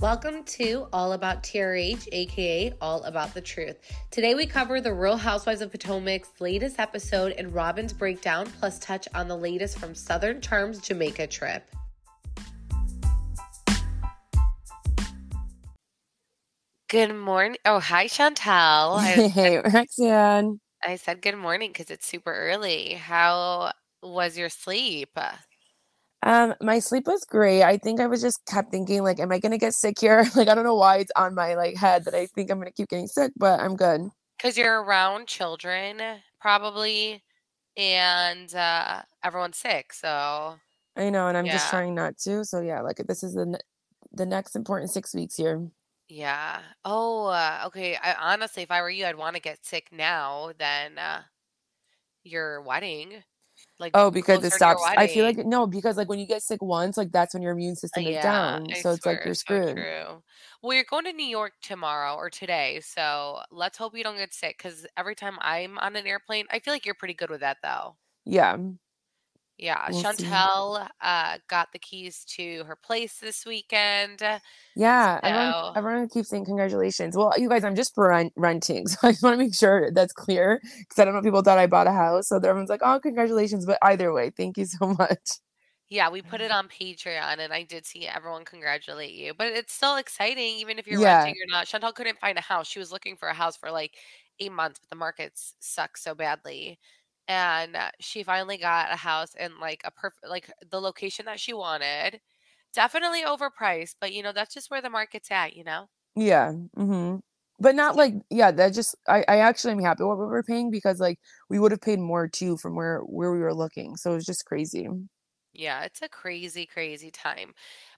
Welcome to All About TRH, aka All About the Truth. Today we cover the Real Housewives of Potomac's latest episode and Robyn's breakdown, plus touch on the latest from Southern Charms Jamaica trip. Good morning. Oh, hi, Chantel. I, Hey, Roxanne. I said good morning because it's super early. How was your sleep? Um, my sleep was great. I think I was just kept thinking, like, am I gonna get sick here? Like, I don't know why it's on my like head that I think I'm gonna keep getting sick, but I'm good. Because you're around children, probably, and uh, everyone's sick. So, I know, and I'm just trying not to. So yeah, like this is the ne- the next important six weeks here. Yeah. Oh, uh, okay. I honestly, if I were you, I'd want to get sick now than uh, your wedding, like Oh, because it closer to your stops. I feel like no, because like when you get sick once, like that's when your immune system is Yeah, down. I So it's like you're so screwed. true. Well, you're going to New York tomorrow or today, so let's hope you don't get sick. Because every time I'm on an airplane, I feel like you're pretty good with that, though. Yeah, Yeah, we'll. Chantel uh, got the keys to her place this weekend, Yeah, everyone so everyone keeps saying congratulations. Well, you guys, I'm just rent renting, so I just want to make sure that's clear because I don't know if people thought I bought a house, so everyone's like, "Oh, congratulations!" But either way, thank you so much. yeah, we put it on Patreon, and I did see everyone congratulate you. But it's still exciting, even if you're Yeah, renting or not. Chantel couldn't find a house. She was looking for a house for like eight months, but the markets suck so badly. And uh, she finally got a house in like a perfect, like the location that she wanted. Definitely overpriced, but you know, that's just where the market's at, you know? yeah, hmm But not like, yeah, that just I I actually am happy what we were paying because like we would have paid more too from where where we were looking, so it was just crazy. yeah, it's a crazy, crazy time.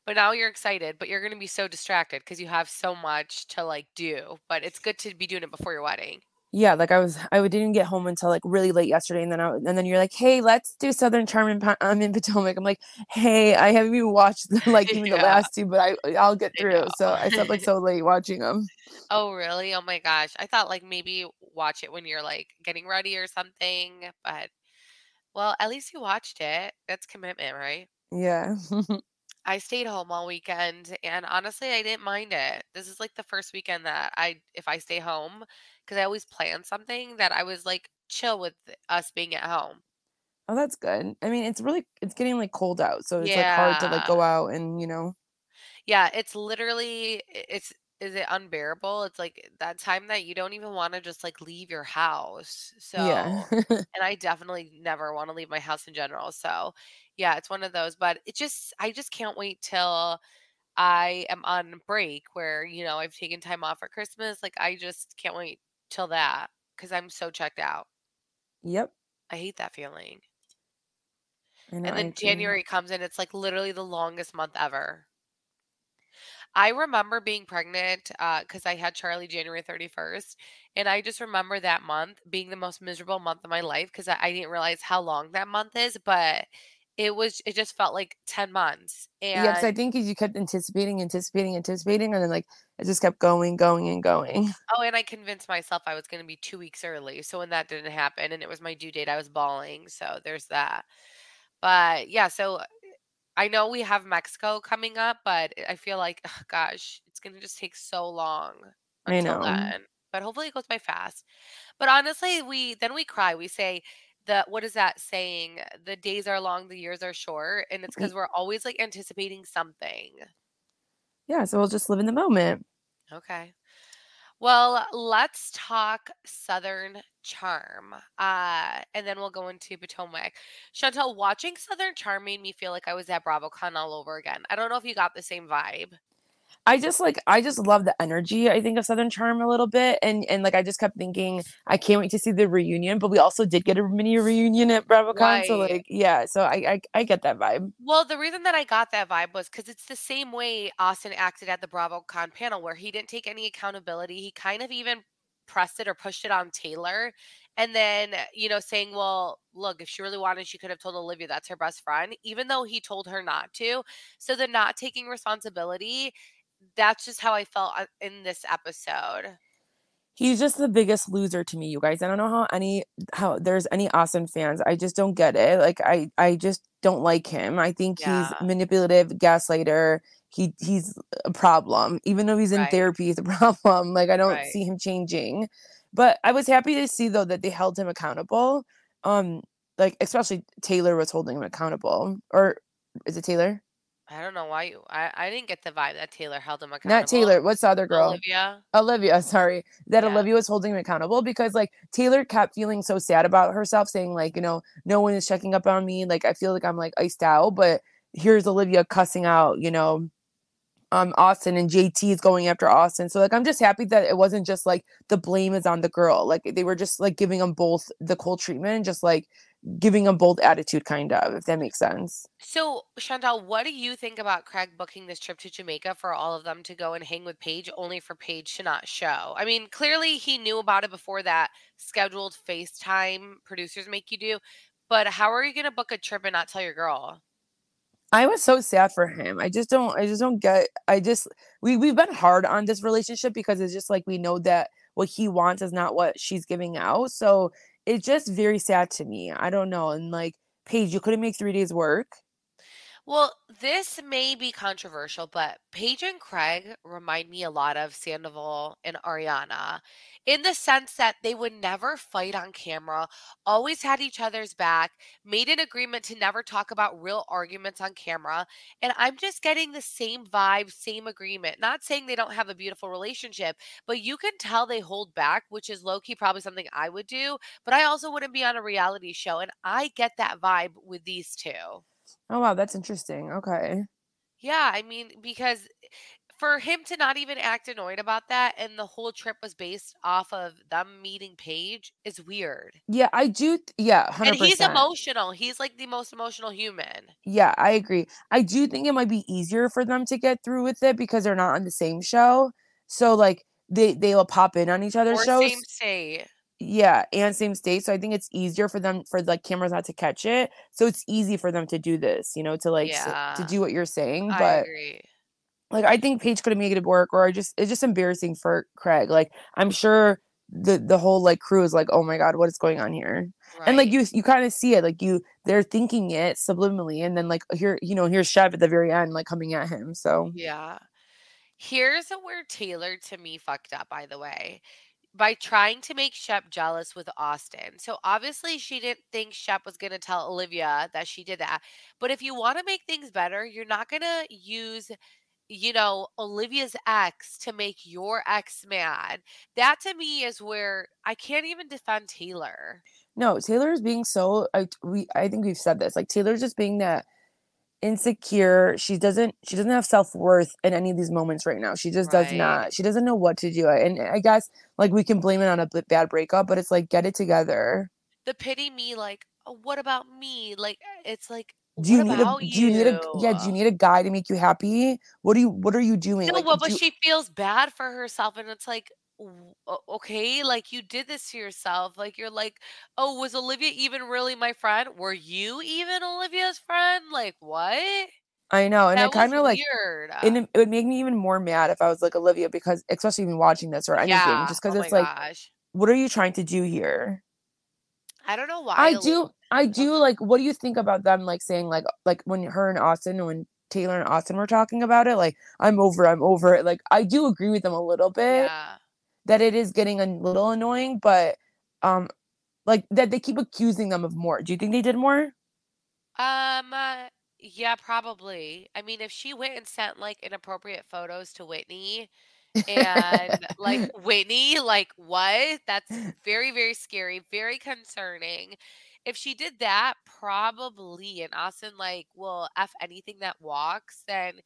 But now you're excited, but you're going to be so distracted because you have so much to like do. But it's good to be doing it before your wedding. Yeah, like I was, I didn't get home until like really late yesterday, and then I, and then you're like, "Hey, let's do Southern Charm in, Pa- um, in Potomac." I'm like, "Hey, I haven't even watched like even the last two, but I I'll get I through." So I slept like so late watching them. Oh, really? Oh my gosh. I thought like maybe watch it when you're like getting ready or something. But well, at least you watched it. That's commitment, right? Yeah, I stayed home all weekend and honestly, I didn't mind it. This is like the first weekend that I, if I stay home, because I always plan something that I was like chill with us being at home. oh, that's good. I mean, it's really it's getting like cold out, so it's like hard to like go out and you know, Yeah, it's literally it's is it unbearable? It's like that time that you don't even want to just like leave your house. So, yeah, and I definitely never want to leave my house in general. So, yeah, it's one of those, but it just I just can't wait till I am on break where, you know, I've taken time off for Christmas. Like I just can't wait till that because I'm so checked out. yep. I hate that feeling. Know. And then agree. January comes in, it's like literally the longest month ever. I remember being pregnant because I had Charlie January 31st. And I just remember that month being the most miserable month of my life because I, I didn't realize how long that month is. But it was it just felt like 10 months. And Yeah, 'cause I think you kept anticipating, anticipating, anticipating, and then, like, it just kept going, going, and going. Oh, and I convinced myself I was gonna be 2 weeks early, so when that didn't happen and it was my due date, I was bawling, so there's that. But, yeah, so, uh, I know we have Mexico coming up, but I feel like, ugh, oh gosh, it's gonna just take so long I know. then, but hopefully it goes by fast. But honestly, we then we cry, we say the what is that saying? "The days are long, the years are short," and it's mm-hmm. because we're always, like, anticipating something. Yeah, so we'll just live in the moment. Okay. Well, let's talk Southern Charm, uh, and then we'll go into Potomac. Chantel, watching Southern Charm made me feel like I was at BravoCon all over again. I don't know if you got the same vibe. I just, like I just love the energy, I think, of Southern Charm a little bit, and and, like, I just kept thinking, "I can't wait to see the reunion," but we also did get a mini reunion at BravoCon, so, like yeah, so I I I get that vibe. Well, the reason that I got that vibe was cuz it's the same way Austin acted at the BravoCon panel where he didn't take any accountability, he kind of even pressed it or pushed it on Taylor, and then, you know, saying, "Well, look, if she really wanted, she could have told Olivia that's her best friend," even though he told her not to. So, the not taking responsibility, that's just how I felt, uh, in this episode. He's just the biggest loser to me, you guys. I don't know how any how there's any Austin fans, I just don't get it, like, I I just don't like him. I think he's manipulative, gaslighter, he he's a problem. Even though he's in Right. therapy, he's a problem, like, I don't Right. see him changing. But I was happy to see, though, that they held him accountable, um, like, especially Taylor was holding him accountable, or is it Taylor? I don't know why you I I didn't get the vibe that Taylor held him accountable. Not. Taylor, what's the other girl? Olivia? Olivia, sorry, that Yeah. Olivia was holding him accountable because, like, Taylor kept feeling so sad about herself, saying, like, you know, "No one is checking up on me, like, I feel like I'm, like, iced out," but here's Olivia cussing out, you know, um, Austin, and JT is going after Austin, so, like, I'm just happy that it wasn't just, like, the blame is on the girl, like, they were just, like, giving them both the cold treatment, and just, like, giving them both attitude, kind of, if that makes sense. So, Chantel, what do you think about Craig booking this trip to Jamaica for all of them to go and hang with Paige, only for Paige to not show? I mean, clearly, he knew about it before that scheduled FaceTime producers make you do, but how are you gonna book a trip and not tell your girl? I was so sad for him. I just don't I just don't get I just we we've been hard on this relationship because it's just, like, we know that what he wants is not what she's giving out, so it's just very sad to me. I don't know, and, like, Paige, you couldn't make 3 days work? Well, this may be controversial, but Paige and Craig remind me a lot of Sandoval and Ariana in the sense that they would never fight on camera, always had each other's back, made an agreement to never talk about real arguments on camera, and I'm just getting the same vibe, same agreement. Not saying they don't have a beautiful relationship, but you can tell they hold back, which is low key probably something I would do, but I also wouldn't be on a reality show, and I get that vibe with these 2. Oh, wow, that's interesting, okay. Yeah, I mean, because for him to not even act annoyed about that and the whole trip was based off of them meeting Paige is weird. Yeah, I do th yeah, hundred And he's emotional, he's, like, the most emotional human. Yeah, I agree. I do think it might be easier for them to get through with it because they're not on the same show, so, like, they they'll pop in on each other's Or shows same state. Yeah, and same state, so I think it's easier for them for, like, cameras not to catch it, so it's easy for them to do this, you know, to, like, s to do what you're saying, I but agree. like, I think Paige coulda made it work, or I just it's just embarrassing for Craig, like, I'm sure the the whole, like, crew is like, "Oh my god, what is going on here?" And, like, you you kinda see it, like, you they're thinking it subliminally, and then, like, here you know, here's Shep at the very end, like, coming at him, so Yeah. Here's where Taylor, to me, fucked up, by the way, by trying to make Shep jealous with Austin. So, obviously, she didn't think Shep was gonna tell Olivia that she did that, but if you wanna make things better, you're not gonna use, you know, Olivia's ex to make your ex mad. That, to me, is where I can't even defend Taylor. No, Taylor is being so I we I think we've said this, like, Taylor's just being that insecure, she doesn't she doesn't have self-worth in any of these moments right now, she just does not, she doesn't know what to do, and I guess, like, we can blame it on a bad breakup, but it's like, get it together. The pity me, like, "Oh, what about me?" Like, it's like, Do "What you need a about do you need a yeah, do you you?" need a guy to make you happy? What are you what are you doing? No, Like, well, but do she feels bad for herself, and it's like, okay, like you did this to yourself. Like you're like, oh, was Olivia even really my friend? Were you even Olivia's friend? Like what? I know, and That I was kind of like, weird. and uh it, it would make me even more mad if I was like Olivia, because especially even watching this or anything, yeah. just because oh it's like, gosh. what are you trying to do here? I don't know why. I do, I oh. do like. What do you think about them like saying like like when her and Austin, and when Taylor and Austin were talking about it, like I'm over, I'm over it. Like I do agree with them a little bit Yeah. That it is getting a little annoying, but um, like that they keep accusing them of more. Do you think they did more? Um, uh, yeah, probably. I mean, if she went and sent like inappropriate photos to Whitney and like Whitney, like what? That's very, very scary, very concerning. If she did that, probably, and Austin like will F anything that walks, then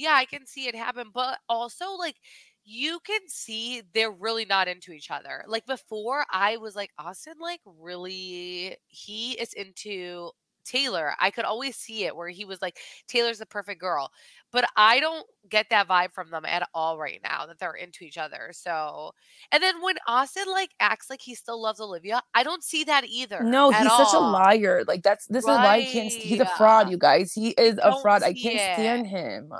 yeah, I can see it happen. But also, like, you can see they're really not into each other. Like before, I was like, Austin, like, really, he is into Taylor. I could always see it where he was like, Taylor's the perfect girl. But I don't get that vibe from them at all right now that they're into each other. So, and then when Austin like acts like he still loves Olivia, I don't see that either. No, he's such a liar. Like that's this is why I can't. He's a fraud, you guys. He is a Don't fraud. I can't it. stand him.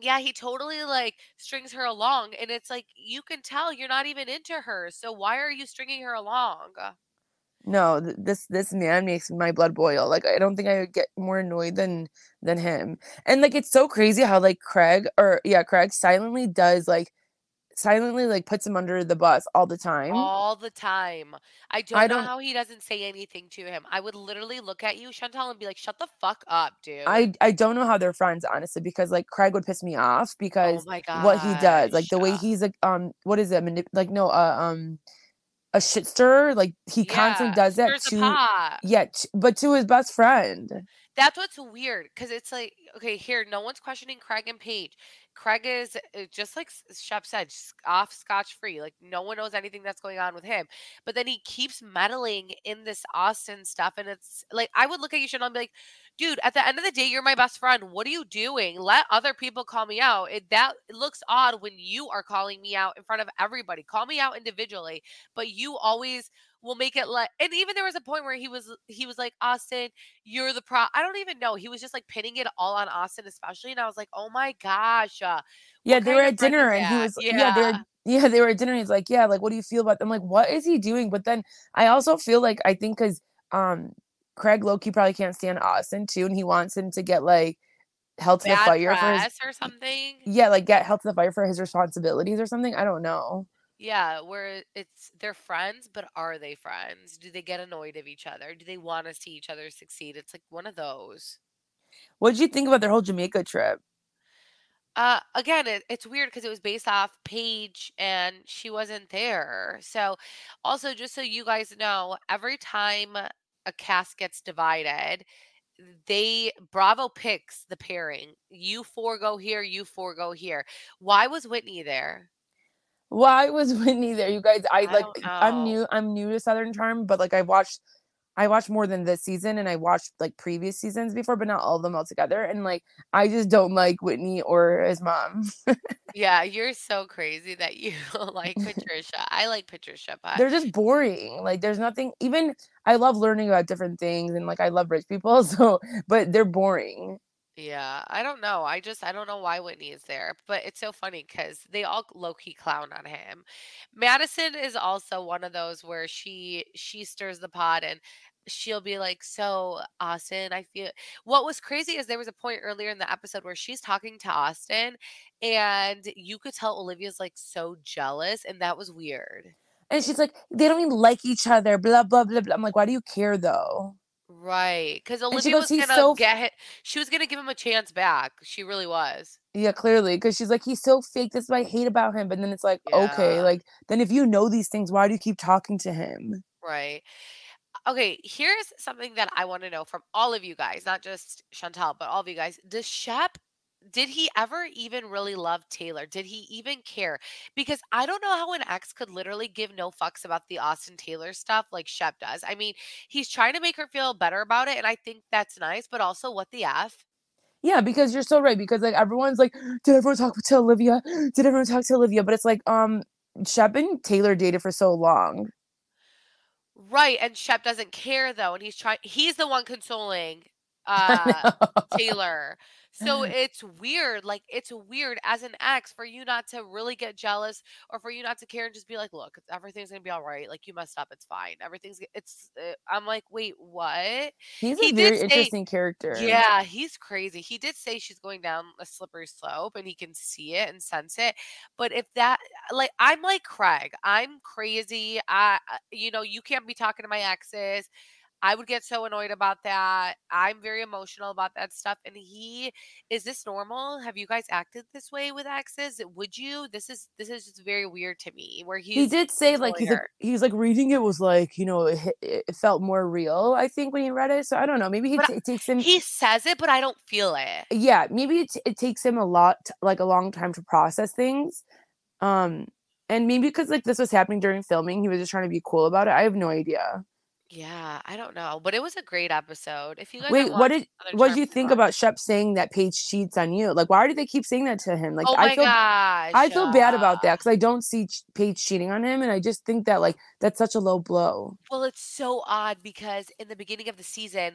Yeah, he totally like strings her along. And it's like, you can tell you're not even into her. So why are you stringing her along? No, th- this this man makes my blood boil. Like I don't think I would get more annoyed than than him. And like it's so crazy how like Craig or yeah, Craig silently does like silently like puts him under the bus all the time. all the time. I don't I know don't how he doesn't say anything to him. I would literally look at you, Chantel, and be like, shut the fuck up, dude. I I don't know how they're friends honestly because like Craig would piss me off oh because my what he does like the way he's like um what is it manip- like no uh, um a shit stirrer like he constantly does that to yeah but to his best friend That's what's weird because it's like, okay, here, no one's questioning Craig and Paige. Craig is uh, just like Shep said, off scotch free. Like, no one knows anything that's going on with him. But then he keeps meddling in this Austin stuff. And it's like, I would look at you, and be like, dude, at the end of the day, you're my best friend. What are you doing? Let other people call me out. It, that it looks odd when you are calling me out in front of everybody. Call me out individually, but you always will make it like and even there was a point where he was he was like austin you're the pro i don't even know he was just like pinning it all on austin especially and i was like oh my gosh uh, yeah they were at dinner and he was yeah they were yeah. they were at dinner and he's like yeah like what do you feel about them like what is he doing? But then i also feel like i think because um craig loki probably can't stand austin too and he wants him to get like held to the fire for his or something? Yeah like get held to the fire for his responsibilities or something i don't know yeah where it's they're friends but are they friends do they get annoyed of each other do they want to see each other succeed it's like one of those what did you think about their whole jamaica trip Uh, again, it, it's weird because it was based off Paige and she wasn't there. So, also, just so you guys know, every time a cast gets divided, they Bravo picks the pairing. You four go here, you four go here. Why was Whitney there? Why was whitney there you guys i I like i'm new i'm new to southern charm but like i watched I watched more than this season and I watched like previous seasons before, but not all of them all together. And like I just don't like Whitney or his mom. Yeah, you're so crazy that you like Patricia. I like Patricia, but They're just boring. Like there's nothing even I love learning about different things and like I love rich people, so but they're boring. Yeah, I don't know. I just I don't know why Whitney is there, but it's so funny because they all low key clown on him. Madison is also one of those where she she stirs the pot and she'll be like, "So Austin, I feel." What was crazy is there was a point earlier in the episode where she's talking to Austin, and you could tell Olivia's like so jealous, and that was weird. And she's like, they don't even like each other, blah blah blah blah. I'm like, why do you care though? Right, because she Olivia goes, was "He's gonna so get. She was gonna give him a chance back. She really was. Yeah, clearly, because she's like, he's so fake. That's what I hate about him. But then it's like, okay, like then if you know these things, why do you keep talking to him? Right. Okay, here's something that I want to know from all of you guys, not just Chantel, but all of you guys. Does Shep, did he ever even really love Taylor? Did he even care? Because I don't know how an ex could literally give no fucks about the Austin Taylor stuff like Shep does. I mean, he's trying to make her feel better about it, and I think that's nice, but also what the F? Yeah, because you're so right. Because like everyone's like, did everyone talk to Olivia? Did everyone talk to Olivia? But it's like, um, Shep and Taylor dated for so long. Right, and Shep doesn't care though, and he's trying. He's the one consoling uh Taylor. So mm. it's weird. Like it's weird as an ex for you not to really get jealous or for you not to care and just be like, "Look, everything's going to be all right. Like you messed up, it's fine. Everything's it's uh, I'm like, "Wait, what?" He's He a very say interesting character. Yeah, he's crazy. He did say she's going down a slippery slope and he can see it and sense it. But if that uh, like I'm like Craig. I'm crazy. I I- you know, you can't be talking to my exes. I would get so annoyed about that. I'm very emotional about that stuff. And he, is this normal? Have you guys acted this way with exes? Would you? This is this is just very weird to me. Where he he did say like he's like he's like reading it was like you know it, it felt more real. I think when he read it, so I don't know. Maybe he t- it takes him. He says it, but I don't feel it. yeah, maybe it, it takes him a lot, like a long time to process things. Um, and maybe because like this was happening during filming, he was just trying to be cool about it. I have no idea. Yeah, I don't know, but it was a great episode. If you guys Wait, what did what do you think about Shep saying that Paige cheats on you? Like, why do they keep saying that to him? Like, Oh I my feel gosh. I feel bad about that because I don't see Paige cheating on him, and I just think that like that's such a low blow. Well, it's so odd because in the beginning of the season,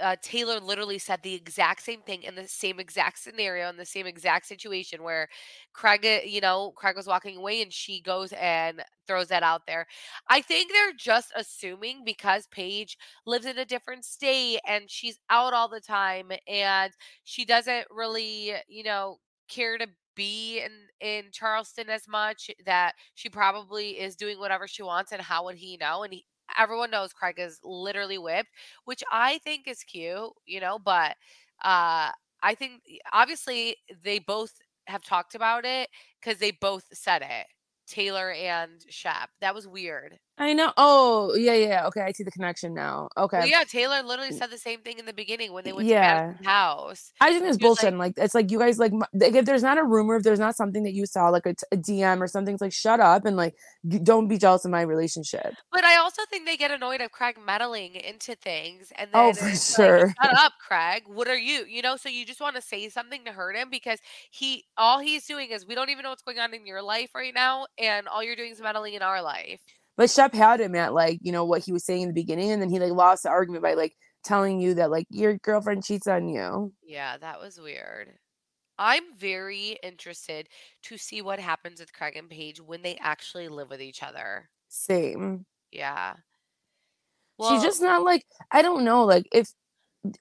uh, Taylor literally said the exact same thing in the same exact scenario in the same exact situation where Craig, uh, you know, Craig was walking away and she goes and throws that out there. I think they're just assuming because Paige lives in a different state and she's out all the time and she doesn't really, you know, care to be in in Charleston as much that she probably is doing whatever she wants and how would he know and he, everyone knows Craig is literally whipped which I think is cute, you know, but uh I think obviously they both have talked about it cuz they both said it. Taylor and Shep. That was weird. I know. Oh, yeah, yeah. Okay, I see the connection now. Okay. Well, yeah, Taylor literally said the same thing in the beginning when they went to Yeah. Madison's house. I think it's bullshit. like, Like, it's like you guys like, like if there's not a rumor, if there's not something that you saw, like a, t- a DM or something, it's like shut up and like don't be jealous of my relationship. But I also think they get annoyed of Craig meddling into things, and Oh, then for it's sure. like, "Shut up, Craig! What are you?" You know, so you just want to say something to hurt him because he, all he's doing is we don't even know what's going on in your life right now, and all you're doing is meddling in our life. But Shep had him at like you know what he was saying in the beginning, and then he like lost the argument by like telling you that like your girlfriend cheats on you. Yeah, that was weird. I'm very interested to see what happens with Craig and Paige when they actually live with each other. Same. Yeah. She's just not like I don't know like if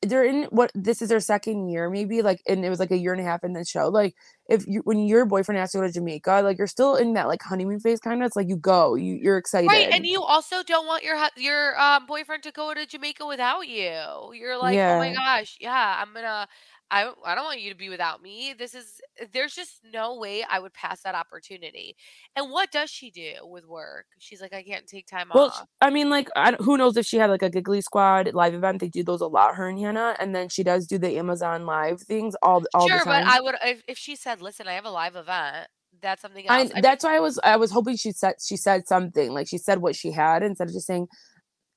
they're in what this is their second year maybe like and it was like a year and a half in the show like if you when your boyfriend has to go to Jamaica like you're still in that like honeymoon phase kind of it's like you go you you're excited Right, and you also don't want your your um, boyfriend to go to Jamaica without you. You're like, oh my gosh, yeah, I'm gonna. I don't- I don't want you to be without me. This is eh, there's just no way I would pass that opportunity. And what does she do with work? She's like, I can't take time off. well off. I mean like I who knows if she had like a Giggly Squad live event they do those a lot her and Hannah and then she does do the Amazon live things all all Sure, the but I would if, if she said, listen, I have a live event. That's something I else. I mean, that's why I was I was hoping she said she said something like she said what she had instead of just saying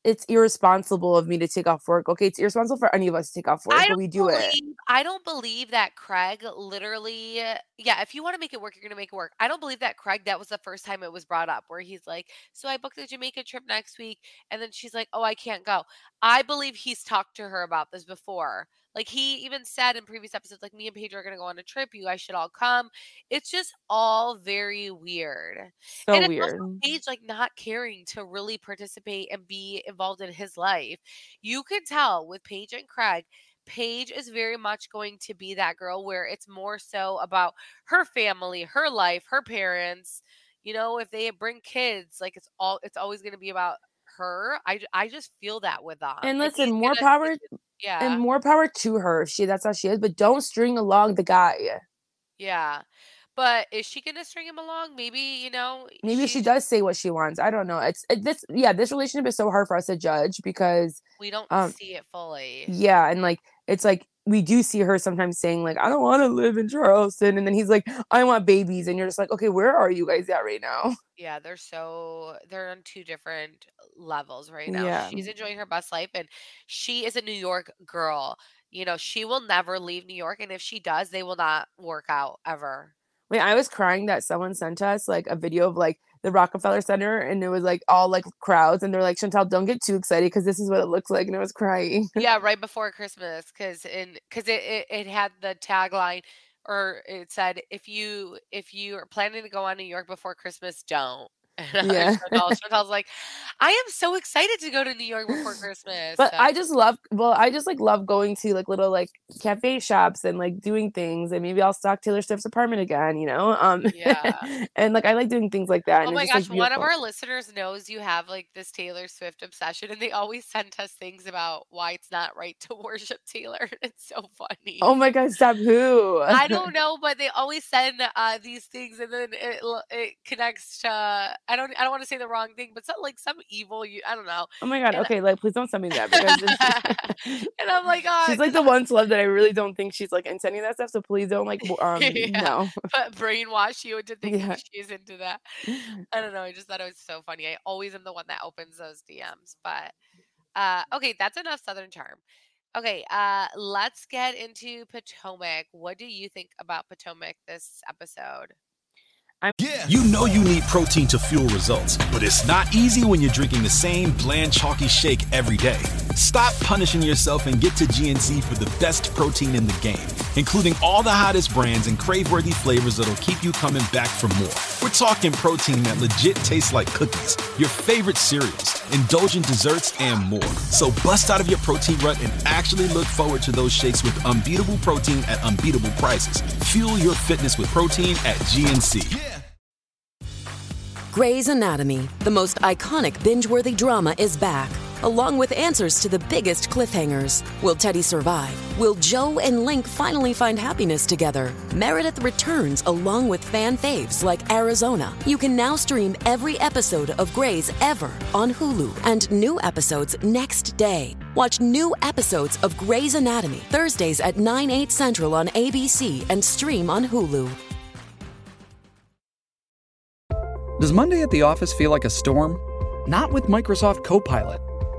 it's irresponsible of me to take off work. Okay, it's irresponsible for any of us to take off work, I but we do it. believe I don't believe that Craig literally uh, yeah, if you want to make it work, you're gonna make it work. I don't believe that Craig that was the first time it was brought up where he's like, So I booked the Jamaica trip next week, and then she's like, Oh, I can't go. I believe he's talked to her about this before. Like he even said in previous episodes, like me and Pedro are gonna go on a trip, you guys should all come. It's just all very weird. So And weird. Paige like not caring to really participate and be involved in his life. You can tell with Paige and Craig, Paige is very much going to be that girl where it's more so about her family, her life, her parents. You know, if they bring kids, like it's all it's always going to be about her. I I just feel that with them. And listen, more power yeah. and more power to her if she that's how she is, but don't string along the guy. yeah. But is she going to string him along? Maybe, you know, Maybe she does say what she wants. I don't know. It's it, this yeah, this relationship is so hard for us to judge because we don't um see it fully. yeah, and like it's like we do see her sometimes saying like I don't want to live in Charleston and then he's like I want babies and you're just like okay, where are you guys at right now? Yeah, they're so they're on two different levels right now. Yeah. She's enjoying her best life and she is a New York girl. You know, she will never leave New York and if she does, they will not work out ever. Wait, I was crying that someone sent us like a video of like the Rockefeller Center, and it was like all like crowds, and they're like, Chantel, don't get too excited because this is what it looks like, and I was crying. yeah, right before Christmas, because in because it, it it had the tagline or it said if you if you are planning to go on New York before Christmas, don't. And Yeah. Chantel, Chantel's like, I am so excited to go to New York before Christmas. But So- I just love, well, I just like love going to like little like cafe shops and like doing things, and maybe I'll stalk Taylor Swift's apartment again, you know? Um, Yeah. and like I like doing things like that. Oh my gosh, just, like, one of our listeners knows you have like this Taylor Swift obsession, and they always send us things about why it's not right to worship Taylor. It's so funny. Oh my god, stop who? I don't know, but they always send uh, these things, and then it it connects to I don't I don't want to say the wrong thing, but some like some evil you I don't know. Oh my god, and- okay, like please don't send me that because And I'm like, oh, she's like the one celeb that I really don't think she's like into any of that stuff. So please don't like um Yeah. no. but brainwash you into thinking Yeah. she's into that. I don't know. I just thought it was so funny. I always am the one that opens those DMs. But uh okay, that's enough Southern Charm. Okay, uh let's get into Potomac. What do you think about Potomac this episode? You know you need protein to fuel results, but it's not easy when you're drinking the same bland, chalky shake every day. Stop punishing yourself and get to GNC for the best protein in the game, including all the hottest brands and crave-worthy flavors that'll keep you coming back for more. We're talking protein that legit tastes like cookies, your favorite cereals, indulgent desserts, and more. So bust out of your protein rut and actually look forward to those shakes with unbeatable protein at unbeatable prices. Fuel your fitness with protein at GNC. Grey's Anatomy, the most iconic binge worthy drama, is back, along with answers to the biggest cliffhangers. Will Teddy survive? Will Jo and Link finally find happiness together? Meredith returns along with fan faves like Arizona. You can now stream every episode of Grey's ever on Hulu and new episodes next day. Watch new episodes of Grey's Anatomy Thursdays at 9, 8 central on ABC and stream on Hulu. Does Monday at the office feel like a storm? Not with Microsoft Copilot.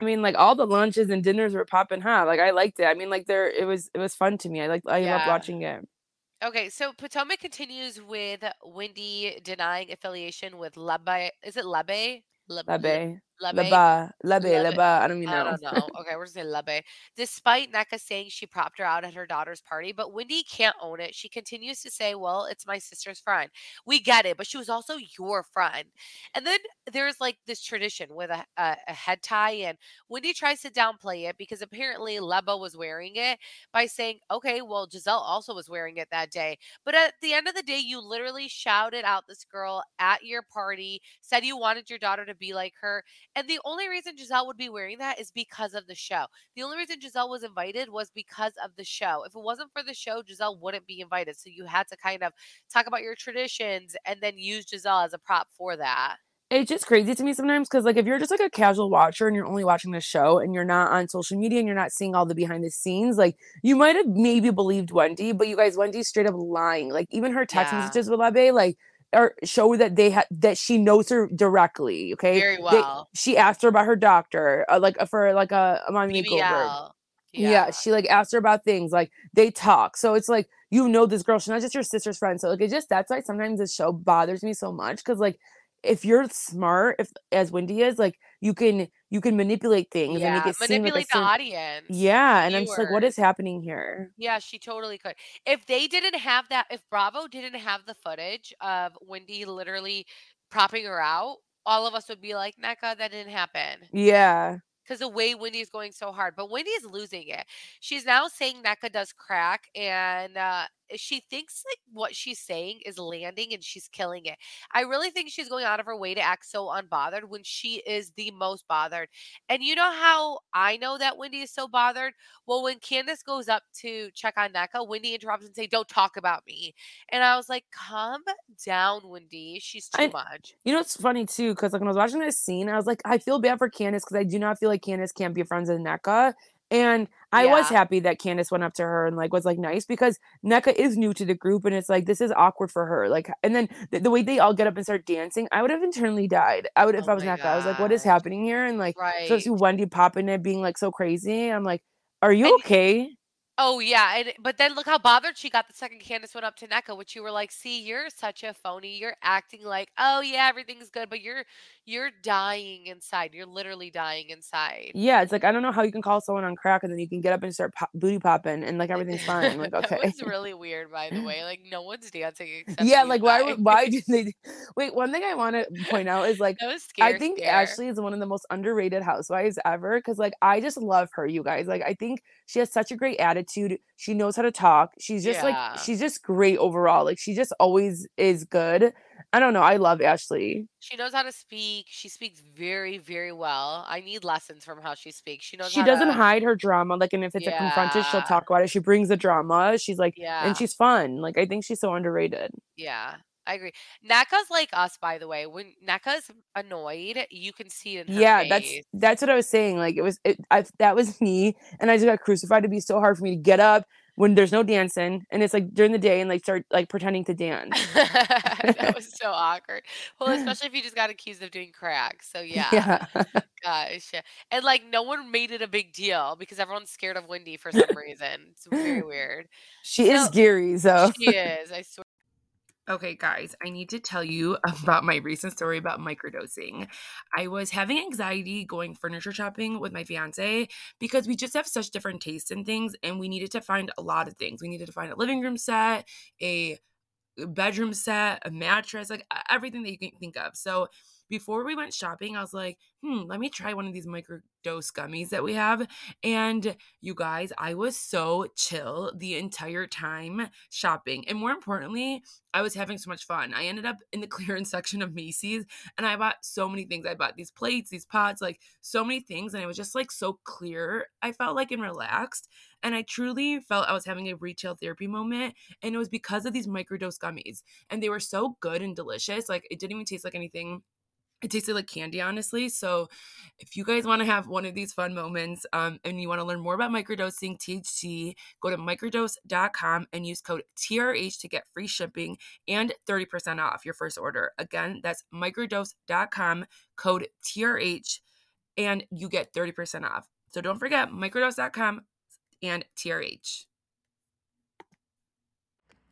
I mean, like all the lunches and dinners were popping hot. Like I liked it. I mean, like there, it was, it was fun to me. I like, I loved Yeah. watching it. Okay, so Potomac continues with Wendy denying affiliation with Lebe. Is it? Lebe. Lebe, Lebe? leba, lebe, Lebe. leba. I don't even I know. don't know. Okay, we're just saying Lebe. Despite Nneka saying she propped her out at her daughter's party, but Wendy can't own it. She continues to say, Well, it's my sister's friend. We get it, but she was also your friend. And then there's like this tradition with a, a, a head tie, and Wendy tries to downplay it because apparently Lebo was wearing it by saying, Okay, well, Giselle also was wearing it that day. But at the end of the day, you literally shouted out this girl at your party, said you wanted your daughter to be like her. And the only reason Giselle would be wearing that is because of the show. The only reason Giselle was invited was because of the show. If it wasn't for the show, Giselle wouldn't be invited. So you had to kind of talk about your traditions and then use Giselle as a prop for that. it's just crazy to me sometimes because like if you're just like a casual watcher and you're only watching the show and you're not on social media and you're not seeing all the behind the scenes like you might have maybe believed wendy but you guys wendy's straight up lying like even her text Yeah. messages with Lebe, like or show that they had that she knows her directly okay Very They- well. she asked her about her doctor uh, like uh, for like a, a mommy makeover BBL. yeah. she like asked her about things like they talk so it's like you know this girl she's not just your sister's friend so like it just that's why sometimes this show bothers me so much because like if you're smart if as wendy is like you can you can manipulate things and make Yeah, it seem like manipulate the certain- audience. yeah and i'm just like what viewers. is happening here Yeah, she totally could. If they didn't have that, if Bravo didn't have the footage of Wendy literally propping her out, all of us would be like, Nneka, that didn't happen. yeah because the way Wendy's going so hard. But Wendy's losing it. She's now saying Nneka does crack, and uh, she thinks like what she's saying is landing and she's killing it. I really think she's going out of her way to act so unbothered when she is the most bothered. And you know how I know that Wendy is so bothered? Well, when Candace goes up to check on Nneka, Wendy interrupts and say, "Don't talk about me." And I was like, "Calm down, Wendy. She's too I- much." You know, it's funny too, because like when I was watching this scene, I was like, I feel bad for Candace because I do not feel like Candace can't be friends with Nneka. And I was happy that Candace went up to her and like was like nice because Nneka is new to the group and it's like this is awkward for her. Like and then the, the way they all get up and start dancing, I would have internally died. I would if Oh I was Nneka. I was like, what is happening here? And like so Right. see Wendy popping it, being like so crazy. I'm like, are you And- okay? Oh yeah, and but then look how bothered she got the second Candace went up to Nneka, which you were like, "See, you're such a phony. You're acting like, oh yeah, everything's good, but you're you're dying inside. You're literally dying inside." Yeah, it's like I don't know how you can call someone on crack and then you can get up and start pop- booty popping and like everything's fine. Like okay. was really weird, by the way. Like no one's dancing except yeah, like why would why did they wait, one thing I want to point out is like I think scare. Ashley is one of the most underrated housewives ever cuz like I just love her, you guys. Like I think she has such a great attitude. She knows how to talk. She's just Yeah. like she's just great overall. Like she just always is good. I don't know. I love Ashley. She knows how to speak. She speaks very, very well. I need lessons from how she speaks. She knows She doesn't to, hide her drama. Like and if it's a confronted, she'll talk about it. She brings the drama. She's like Yeah. and she's fun. Like I think she's so underrated. Yeah, I agree. Naka's like us, by the way. When Naka's annoyed, you can see it in her Yeah, that's face. that's what I was saying. Like it was, it, I that was me, and I just got crucified. It'd be so hard for me to get up when there's no dancing, and it's like during the day, and like start like pretending to dance. that was so awkward. Well, especially if you just got accused of doing crack. So yeah, yeah. gosh, and like no one made it a big deal because everyone's scared of Wendy for some reason. It's very weird. she is So- Geary, so She is. I swear. Okay, guys, I need to tell you about my recent story about microdosing. I was having anxiety going furniture shopping with my fiance because we just have such different tastes in things, and we needed to find a lot of things. We needed to find a living room set, a bedroom set, a mattress, like everything that you can think of. So before we went shopping, I was like, hmm, let me try one of these microdose gummies that we have. And you guys, I was so chill the entire time shopping. And more importantly, I was having so much fun. I ended up in the clearance section of Macy's and I bought so many things. I bought these plates, these pots, like so many things. And it was just like so clear. I felt like and relaxed. And I truly felt I was having a retail therapy moment. And it was because of these microdose gummies. And they were so good and delicious. Like it didn't even taste like anything it tasted like candy honestly so if you guys want to have one of these fun moments um, and you want to learn more about microdosing thc go to microdose.com and use code trh to get free shipping and 30% off your first order. Again that's microdose.com code trh and you get 30% off. So don't forget microdose.com and trh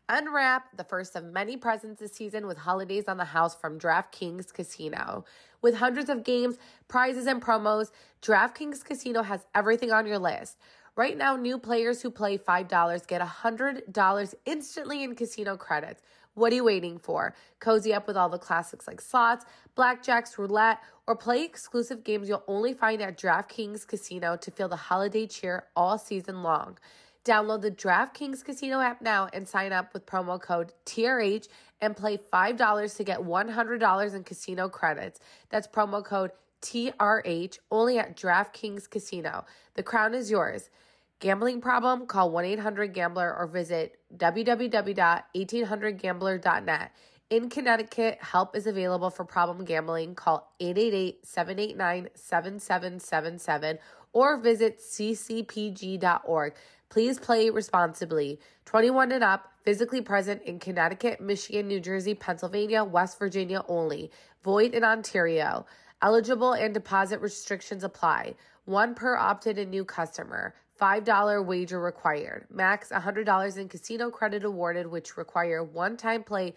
Unwrap the first of many presents this season with holidays on the house from DraftKings Casino. With hundreds of games, prizes, and promos, DraftKings Casino has everything on your list. Right now, new players who play $5 get $100 instantly in casino credits. What are you waiting for? Cozy up with all the classics like slots, blackjacks, roulette, or play exclusive games you'll only find at DraftKings Casino to feel the holiday cheer all season long. Download the DraftKings Casino app now and sign up with promo code TRH and play $5 to get $100 in casino credits. That's promo code TRH only at DraftKings Casino. The crown is yours. Gambling problem? Call 1 800 Gambler or visit www.1800Gambler.net. In Connecticut, help is available for problem gambling. Call 888 789 7777 or visit ccpg.org. Please play responsibly. 21 and up, physically present in Connecticut, Michigan, New Jersey, Pennsylvania, West Virginia only. Void in Ontario. Eligible and deposit restrictions apply. One per opted and new customer. $5 wager required. Max $100 in casino credit awarded, which require one time play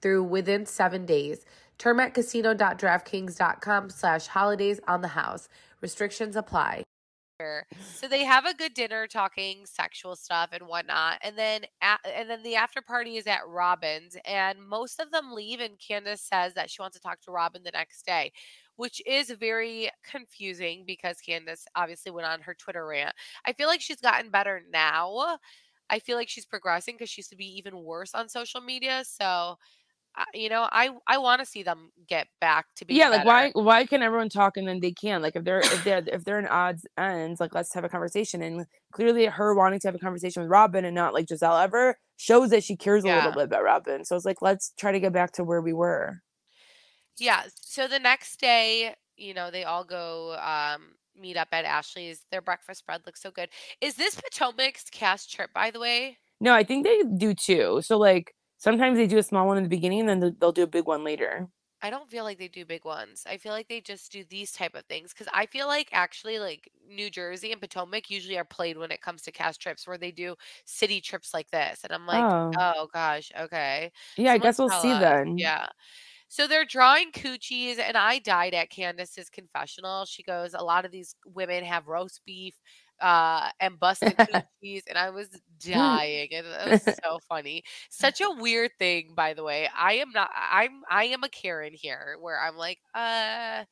through within seven days. Term at casino.draftkings.com slash holidays on the house. Restrictions apply. So they have a good dinner talking sexual stuff and whatnot. And then a- and then the after party is at Robyn's and most of them leave and Candace says that she wants to talk to Robin the next day. which is very confusing because Candace obviously went on her Twitter rant. I feel like she's gotten better now. I feel like she's progressing because she used to be even worse on social media. So, you know, I I want to see them get back to be yeah like why why can everyone talk and then they can't like if they're if they're if they're in odds ends like let's have a conversation and clearly her wanting to have a conversation with robyn and not like giselle ever shows that she cares a Yeah. little bit about robyn so it's like let's try to get back to where we were Yeah. So the next day, you know, they all go um meet up at Ashley's. Their breakfast spread looks so good. Is this Potomac's cast trip, by the way? no i think they do too so like sometimes they do a small one in the beginning and then they'll- do a big one later I don't feel like they do big ones. I feel like they just do these type of things because I feel like actually like New Jersey and Potomac usually are played when it comes to cast trips where they do city trips like this, and I'm like, Oh. oh gosh, okay. yeah i guess we'll see us. then Yeah. So they're drawing coochies, and I died at Candace's confessional. She goes, A lot of these women have roast beef uh, and busted coochies, and I was dying. And it was so funny. Such a weird thing, by the way. I am not, I'm, I am a Karen here where I'm like, uh,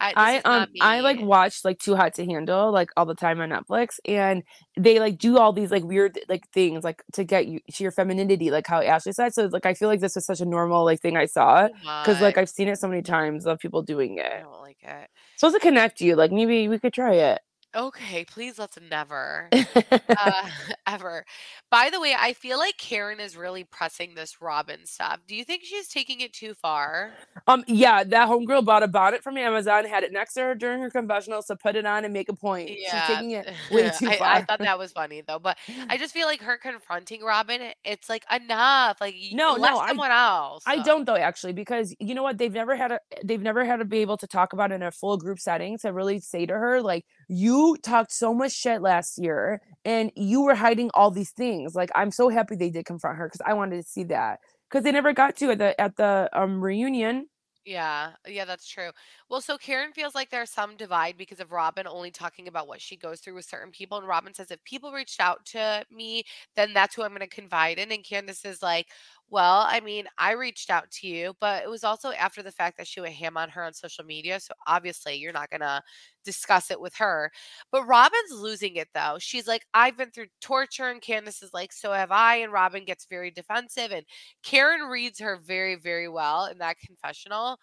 I, I um I like watch like Too Hot to Handle like all the time on Netflix and they like do all these like weird like things like to get you to your femininity like how Ashley said so like I feel like this was such a normal like thing I saw because like. I've seen it so many times of people doing it. I don't like it. supposed to connect you like maybe we could try it Okay, please let's never. uh, ever. By the way, I feel like Karen is really pressing this Robyn stuff. Do you think she's taking it too far? um yeah that homegirl bought a bonnet from Amazon had it next to her during her confessional so put it on and make a point Yeah, she's taking it way too I, far I thought that was funny though, but I just feel like her confronting Robyn, it's like enough. Like No, no, I- someone else. I don't though actually because you know what they've never had a they've never had to be able to talk about in a full group setting to really say to her like you talked so much shit last year and you were hiding all these things like I'm so happy they did confront her because I wanted to see that because they never got to at the at the um reunion Yeah, yeah, that's true. Well, so Karen feels like there's some divide because of Robyn only talking about what she goes through with certain people. And Robyn says, if people reached out to me, then that's who I'm going to confide in. And Candace is like, well, I mean, I reached out to you, but it was also after the fact that she went ham on her on social media. So obviously, you're not going to discuss it with her. But Robyn's losing it though. She's like, I've been through torture. And Candace is like, so have I. And Robyn gets very defensive. And Karen reads her very, very well in that confessional.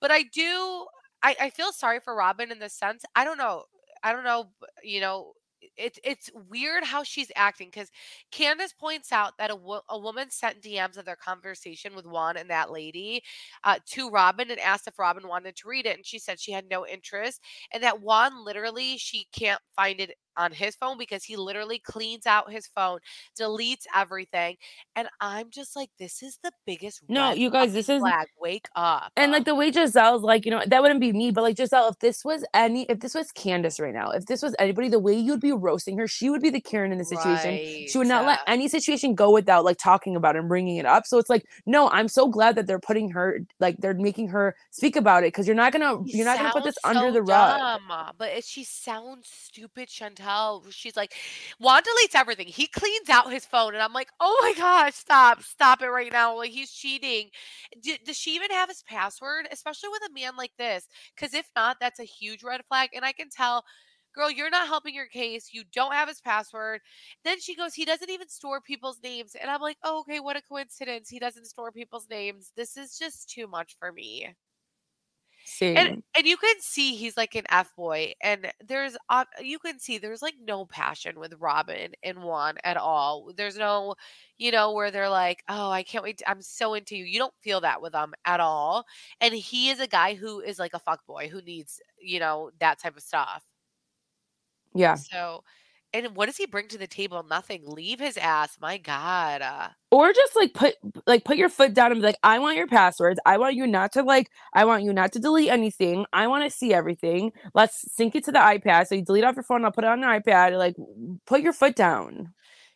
But I do, I, I feel sorry for Robyn in the sense, I don't know. I don't know, you know, it's it's weird how she's acting because Candace points out that a, wo- a woman sent DMs of their conversation with Juan and that lady uh, to Robyn and asked if Robyn wanted to read it, and she said she had no interest, and that Juan literally she can't find it on his phone because he literally cleans out his phone, deletes everything, and I'm just like, this is the biggest No, you guys, this is- flag. Wake up! And like the way Gizelle's like, you know, that wouldn't be me, but like Gizelle, if this was any, if this was Candace right now, if this was anybody, the way you'd be roasting her, she would be the Karen in the situation. She would not let any situation go without like talking about it and bringing it up. So it's like, no, I'm so glad that they're putting her, like they're making her speak about it because you're not gonna, you're not gonna put this sounds under so the rug. dumb, but it, she sounds stupid, Chantel. She's like, Juan deletes everything. He cleans out his phone, and I'm like, oh my gosh, stop, stop it right now. Like he's cheating. D- does she even have his password? Especially with a man like this, because if not, that's a huge red flag. And I can tell. Girl, you're not helping your case. You don't have his password. Then she goes, he doesn't even store people's names. And I'm like, oh, okay, what a coincidence. He doesn't store people's names. This is just too much for me See, and and you can see he's like an f boy and there's uh, you can see there's like no passion with robyn and juan at all. There's no you know where they're like oh i can't wait to, i'm so into you. You don't feel that with them at all and he is a guy who is like a fuck boy who needs you know that type of stuff. Yeah. so and what does he bring to the table nothing leave his ass my god uh, Or just like put like put your foot down and be like, I want your passwords. I want you not to like, I want you not to delete anything. I want to see everything. Let's sync it to the iPad. So you delete off your phone, I'll put it on the iPad. Like put your foot down.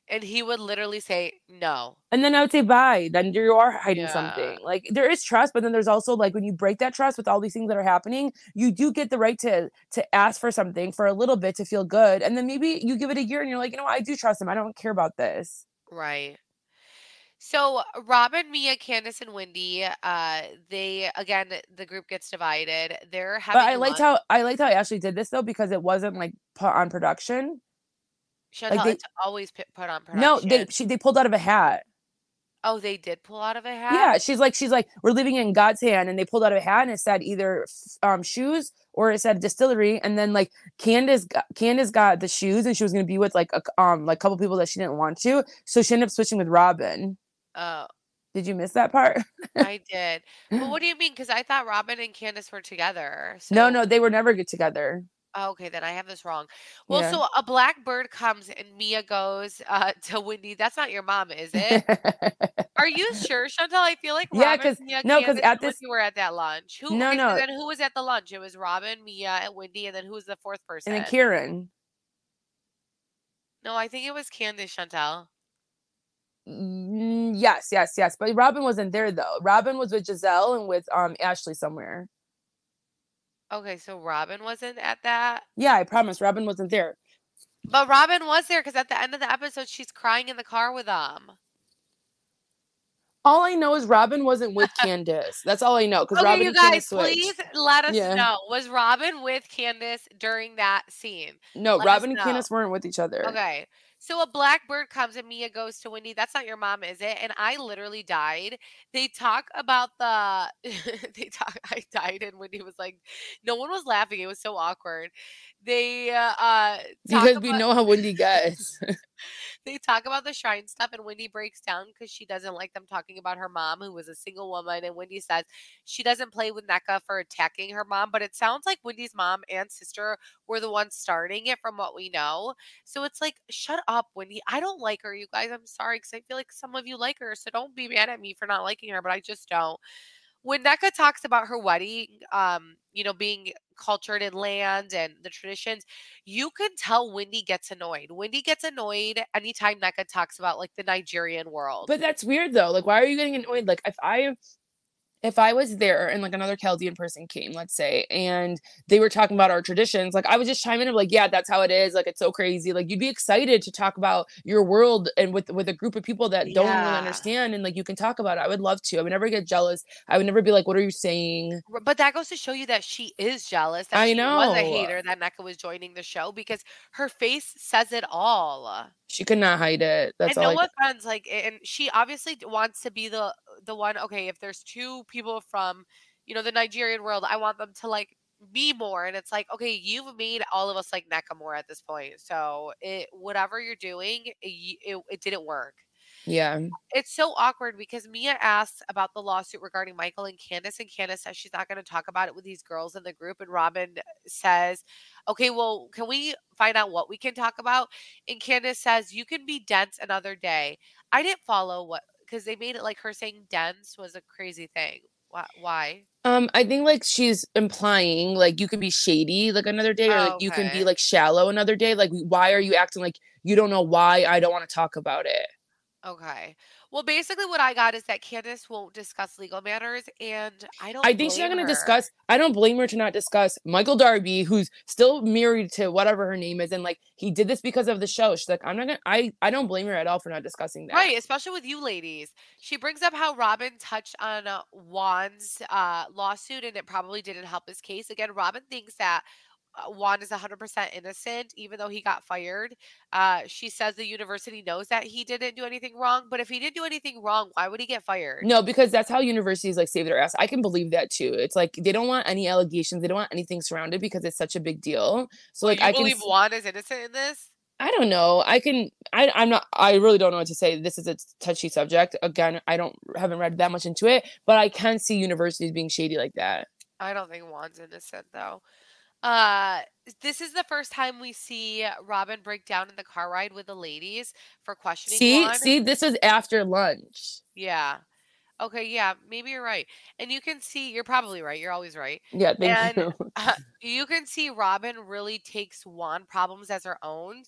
And he would literally say no And then I would say bye. Then you are hiding Yeah. something. Like there is trust, but then there's also like when you break that trust with all these things that are happening, you do get the right to to ask for something for a little bit to feel good. And then maybe you give it a year and you're like, you know what, I do trust him. I don't care about this. Right. So Robyn, Mia, Candace, and Wendy, uh, they again the group gets divided. They're having But I liked lunch. how I liked how Ashley did this though because it wasn't like put on production. Chantel, they- it's always put on production. No, they she they pulled out of a hat. oh, they did pull out of a hat. Yeah, she's like she's like we're living in God's hand, and they pulled out of a hat and it said either um shoes or it said distillery, and then like Candace got, Candace got the shoes and she was gonna be with like a um like couple people that she didn't want to, so she ended up switching with Robyn. Oh, Did you miss that part? I did. But what do you mean? Because I thought Robyn and Candace were together. So, no, no, they were never get together. Oh, okay, then I have this wrong. Well, Yeah. so a black bird comes and Mia goes uh, to Wendy. That's not your mom, is it? Are you sure, Chantel? I feel like Yeah, Robyn, 'cause- Mia, no, 'cause Candace, at and this- Wendy were at that lunch. Who? No, okay, so no. then who was at the lunch? It was Robyn, Mia, and Wendy, and then who was the fourth person? and then Kieran. No, I think it was Candace, Chantel. Mm, Yes, yes, yes. But Robyn wasn't there though. Robyn was with Gizelle and with um Ashley somewhere. Okay, so Robyn wasn't at that. Yeah, I promise. Robyn wasn't there. But Robyn was there because at the end of the episode, she's crying in the car with them. All I know is Robyn wasn't with Candace. That's all I know because Okay, Robyn you guys, please let us Yeah. know. Was Robyn with Candace during that scene? No, Let Robyn and. Candace weren't with each other. Okay. So a black bird comes and Mia goes to Wendy. That's not your mom, is it? And I literally died. They talk about the they talk I died and Wendy was like no one was laughing. It was so awkward. They uh, uh Because we about- know how Wendy gets. they talk about the shrine stuff and Wendy breaks down because she doesn't like them talking about her mom who was a single woman and Wendy says she doesn't play with Nneka for attacking her mom but it sounds like Wendy's mom and sister were the ones starting it from what we know. So it's like shut up Wendy. I don't like her you guys. I'm sorry because I feel like some of you like her so don't be mad at me for not liking her but I just don't when Nneka talks about her wedding, um, you know, being cultured in land and the traditions, you can tell Wendy gets annoyed. Wendy gets annoyed anytime Nneka talks about like the Nigerian world. But that's weird though. Like, why are you getting annoyed? Like, if I if I was there and like another Chaldean person came, let's say, and they were talking about our traditions, like I would just chime in and be like, yeah, that's how it is. Like it's so crazy. Like you'd be excited to talk about your world and with with a group of people that don't really understand and like you can talk about it. I would love to. I would never get jealous. I would never be like, what are you saying? But that goes to show you that she is jealous. That I know she was a hater that Nneka was joining the show because her face says it all. She could not hide it. That's and all. no I, offense, like, and she obviously wants to be the the one. Okay, if there's two people from, you know, the Nigerian world, I want them to like be more. And it's like, okay, you've made all of us like Nneka more at this point. So it whatever you're doing, it, it, it didn't work. Yeah. It's so awkward because Mia asks about the lawsuit regarding Michael and Candace, and Candace says she's not going to talk about it with these girls in the group. And Robyn says, Okay, well, can we find out what we can talk about? And Candace says, You can be dense another day. I didn't follow what because they made it like her saying dense was a crazy thing. Why? Um, I think like she's implying like you can be shady like another day, or Oh, like you can be like shallow another day. Like, why are you acting like you don't know why I don't want to talk about it? Okay. Well, basically, what I got is that Candace won't discuss legal matters, and I don't. I think she's not going to discuss. I don't blame her to not discuss Michael Darby, who's still married to whatever her name is, and like he did this because of the show. She's like, I'm not gonna. I I don't blame her at all for not discussing that. Right, especially with you ladies. She brings up how Robyn touched on uh, Juan's uh, lawsuit and it probably didn't help his case. Again, Robyn thinks that Juan is 100% innocent, even though he got fired. Uh, she says the university knows that he didn't do anything wrong, but if he didn't do anything wrong, why would he get fired? No, because that's how universities like save their ass. I can believe that too. It's like they don't want any allegations. They don't want anything surrounded because it's such a big deal. So like I believe s- Juan is innocent in this? I don't know. I can. I. I'm not. I really don't know what to say. This is a touchy subject. Again, I don't haven't read that much into it, but I can see universities being shady like that. I don't think Juan's innocent though. Uh, this is the first time we see Robyn break down in the car ride with the ladies for questioning See, Juan. see, this was after lunch. Yeah. Okay, yeah, maybe you're right. And you can see you're probably right. You're always right. Yeah, thank and you. uh, you can see Robyn really takes Juan problems as her own.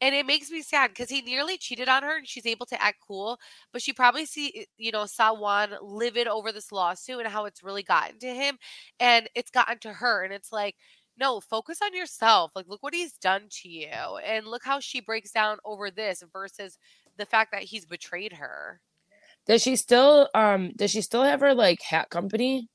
And it makes me sad because he nearly cheated on her and she's able to act cool, but she probably see you know, saw Juan livid over this lawsuit and how it's really gotten to him and it's gotten to her. And it's like, no, focus on yourself. Like, look what he's done to you. And look how she breaks down over this versus the fact that he's betrayed her. Does she still um does she still have her like hat company?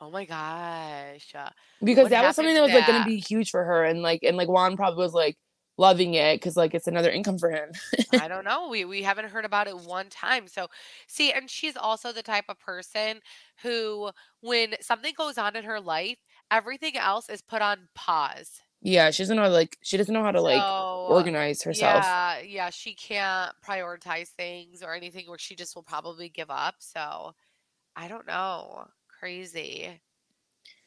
Oh my gosh. Uh, Because what that was something that was like to gonna be huge for her and like and like Juan probably was like loving it because like it's another income for him. I don't know. We we haven't heard about it one time. So, see, and she's also the type of person who, when something goes on in her life, everything else is put on pause. yeah, she doesn't know like she doesn't know how to like organize herself. yeah, yeah, she can't prioritize things or anything where she just will probably give up. So, I don't know. Crazy.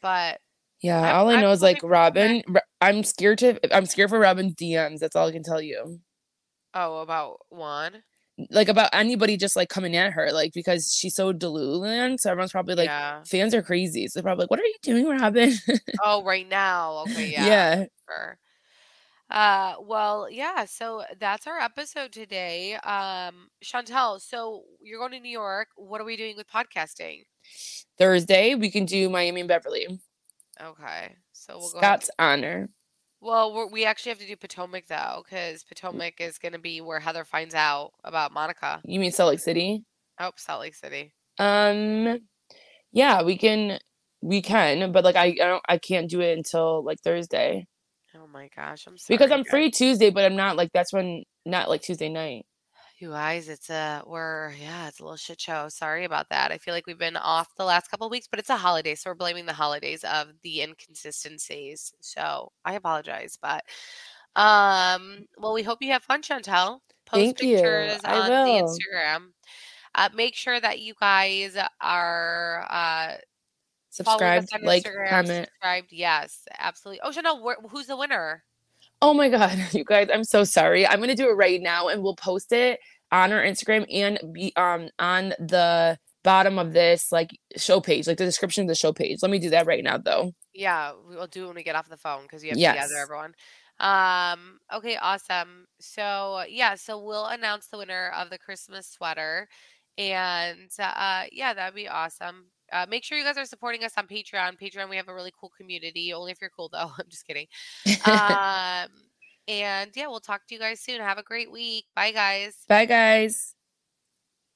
But Yeah, I'm all I I'm know is like hoping for the best. Robyn. I'm scared to. I'm scared for Robyn DMs. That's all I can tell you. Oh, about one? Like about anybody just like coming at her, like because she's so Delululand. So everyone's probably like, Yeah. fans are crazy. So they're probably like, "What are you doing, Robyn?" Oh, right now. Okay, yeah. yeah. Sure. Uh, well, yeah, so that's our episode today. Um, Chantel, so you're going to New York. What are we doing with podcasting? Thursday we can do Miami and Beverly. Okay, so we'll go ahead. Scott's honor. Well, we're, we actually have to do Potomac though, because Potomac is going to be where Heather finds out about Monica. You mean Salt Lake City? Oh, Salt Lake City. Um, yeah, we can. We can, but like I, I don't. I can't do it until like Thursday Oh my gosh, I'm sorry. because I'm guys. free Tuesday, but I'm not like that's when not like Tuesday night. You guys, it's a we're yeah, it's a little shit show. Sorry about that. I feel like we've been off the last couple of weeks, but it's a holiday, so we're blaming the holidays of the inconsistencies. So I apologize, but um, well, we hope you have fun, Chantel. Post Thank you. pictures I on will. the Instagram. Uh, make sure that you guys are uh Subscribed, like, Instagram, comment. subscribed. Yes, absolutely. Oh, Chanel, wh- who's the winner? Oh my god, you guys, I'm so sorry. I'm gonna do it right now, and we'll post it on our Instagram and be um on the bottom of this like show page, like the description of the show page. Let me do that right now, though. Yeah, we'll do it when we get off the phone because you have to Yes. gather everyone. Um, okay, awesome. So yeah, so we'll announce the winner of the Christmas sweater. And uh yeah, that'd be awesome. Uh, make sure you guys are supporting us on Patreon. Patreon, we have a really cool community. Only if you're cool though. I'm just kidding. Um, and yeah, we'll talk to you guys soon. Have a great week. Bye guys. Bye, guys.